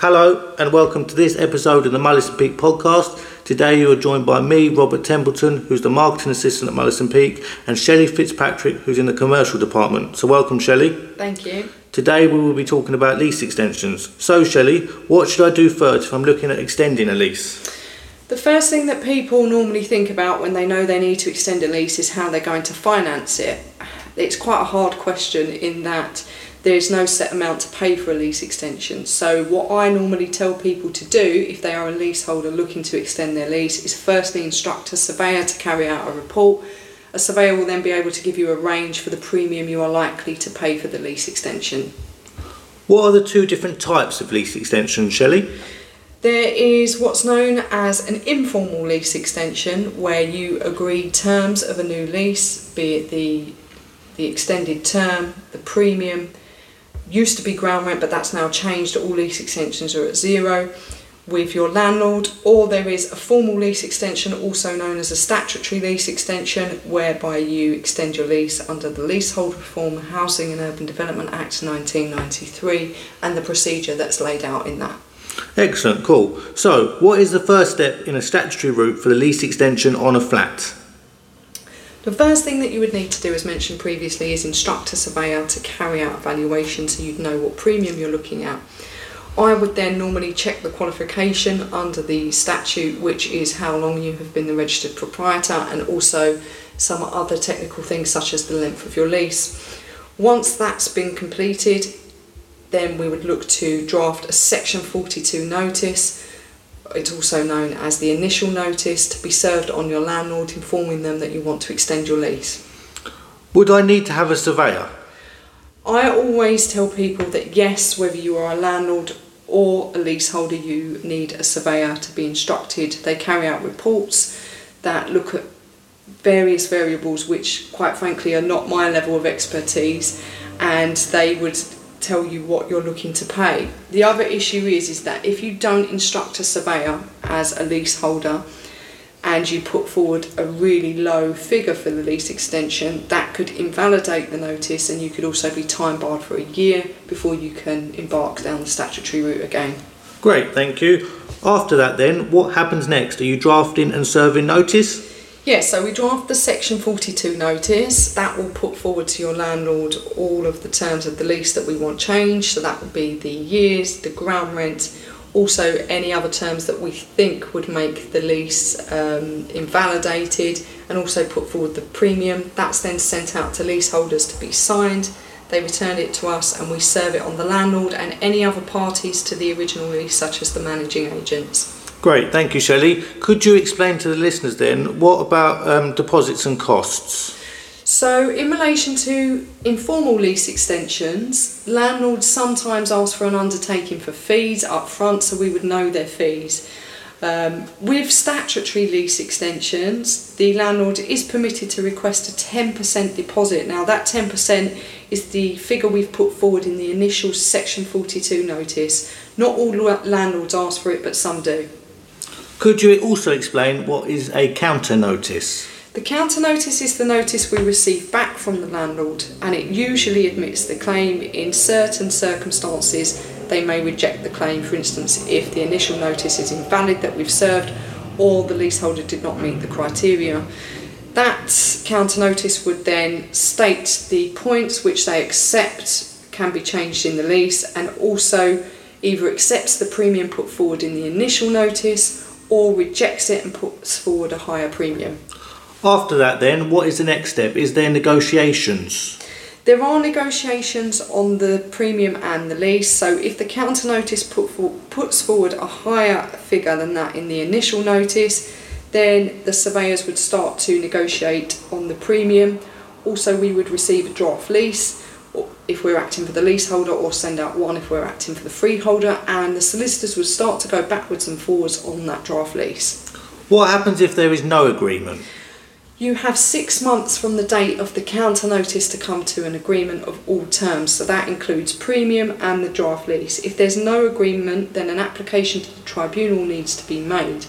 Hello and welcome to this episode of the Mullis and Peake podcast. Today you are joined by me, Robert Templeton, who's the marketing assistant at Mullis and Peake, and Shelley Fitzpatrick, who's in the commercial department. So welcome, Shelley. Thank you. Today we will be talking about lease extensions. So, Shelley, what should I do first if I'm looking at extending a lease? The first thing that people normally think about when they know they need to extend a lease is how they're going to finance it. It's quite a hard question in that there's no set amount to pay for a lease extension. So, what I normally tell people to do if they are a leaseholder looking to extend their lease is firstly instruct a surveyor to carry out a report. A surveyor will then be able to give you a range for the premium you are likely to pay for the lease extension. What are the two different types of lease extension, Shelley? There is what's known as an informal lease extension where you agree terms of a new lease, be it the the extended term, the premium, used to be ground rent, but that's now changed. All lease extensions are at zero with your landlord, or there is a formal lease extension, also known as a statutory lease extension, whereby you extend your lease under the Leasehold Reform Housing and Urban Development Act 1993 and the procedure that's laid out in that. Excellent, cool. So, what is the first step in a statutory route for the lease extension on a flat? The first thing that you would need to do, as mentioned previously, is instruct a surveyor to carry out a valuation so you'd know what premium you're looking at. I would then normally check the qualification under the statute, which is how long you have been the registered proprietor, and also some other technical things such as the length of your lease. Once that's been completed, then we would look to draft a Section 42 notice. It's also known as the initial notice to be served on your landlord, informing them that you want to extend your lease. Would I need to have a surveyor? I always tell people that yes, whether you are a landlord or a leaseholder, you need a surveyor to be instructed. They carry out reports that look at various variables, which, quite frankly, are not my level of expertise, and they would tell you what you're looking to pay. The other issue is is that if you don't instruct a surveyor as a leaseholder and you put forward a really low figure for the lease extension, that could invalidate the notice and you could also be time barred for a year before you can embark down the statutory route again. Great, thank you. After that, then, what happens next? Are you drafting and serving notice? Yeah, so we draft the Section 42 notice. That will put forward to your landlord all of the terms of the lease that we want changed. So that will be the years, the ground rent, also any other terms that we think would make the lease um, invalidated, and also put forward the premium. That's then sent out to leaseholders to be signed. They return it to us, and we serve it on the landlord and any other parties to the original lease, such as the managing agents. Great, thank you, Shelley. Could you explain to the listeners then what about um, deposits and costs? So, in relation to informal lease extensions, landlords sometimes ask for an undertaking for fees up front, so we would know their fees. Um, with statutory lease extensions, the landlord is permitted to request a 10% deposit. Now, that 10% is the figure we've put forward in the initial Section 42 notice. Not all landlords ask for it, but some do. Could you also explain what is a counter notice? The counter notice is the notice we receive back from the landlord and it usually admits the claim. In certain circumstances, they may reject the claim, for instance, if the initial notice is invalid that we've served or the leaseholder did not meet the criteria. That counter notice would then state the points which they accept can be changed in the lease and also either accepts the premium put forward in the initial notice or rejects it and puts forward a higher premium. After that, then, what is the next step? Is there negotiations? There are negotiations on the premium and the lease. So, if the counter notice put for, puts forward a higher figure than that in the initial notice, then the surveyors would start to negotiate on the premium. Also, we would receive a draft lease if we're acting for the leaseholder or send out one if we're acting for the freeholder and the solicitors would start to go backwards and forwards on that draft lease. What happens if there is no agreement? You have six months from the date of the counter notice to come to an agreement of all terms, so that includes premium and the draft lease. If there's no agreement, then an application to the tribunal needs to be made.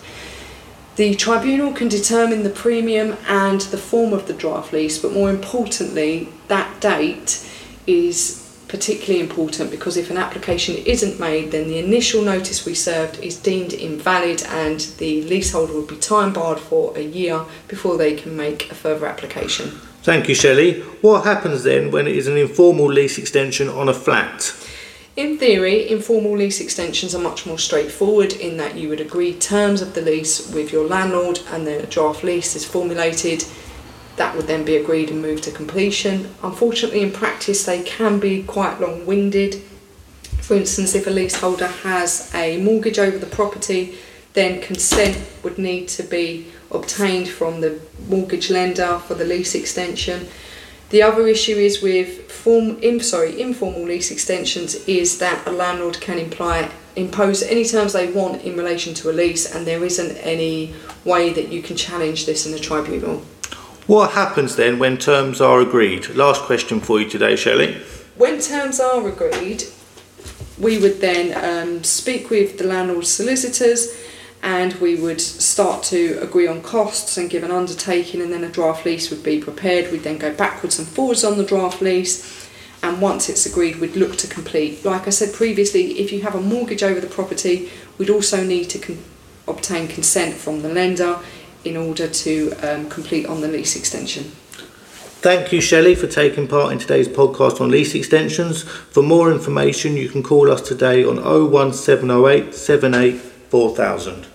The tribunal can determine the premium and the form of the draft lease, but more importantly, that date is particularly important because if an application isn't made, then the initial notice we served is deemed invalid and the leaseholder will be time barred for a year before they can make a further application. Thank you, Shelley. What happens then when it is an informal lease extension on a flat? In theory, informal lease extensions are much more straightforward in that you would agree terms of the lease with your landlord and then a draft lease is formulated that would then be agreed and moved to completion. Unfortunately, in practice, they can be quite long winded. For instance, if a leaseholder has a mortgage over the property, then consent would need to be obtained from the mortgage lender for the lease extension. The other issue is with form, in, sorry, informal lease extensions is that a landlord can imply impose any terms they want in relation to a lease, and there isn't any way that you can challenge this in a tribunal. What happens then when terms are agreed? Last question for you today, Shelley. When terms are agreed, we would then um, speak with the landlord solicitors and we would start to agree on costs and give an undertaking and then a draft lease would be prepared. We'd then go backwards and forwards on the draft lease and once it's agreed we'd look to complete. Like I said previously, if you have a mortgage over the property, we'd also need to con- obtain consent from the lender in order to um, complete on the lease extension. Thank you, Shelley, for taking part in today's podcast on lease extensions. For more information, you can call us today on 01708 78 4000.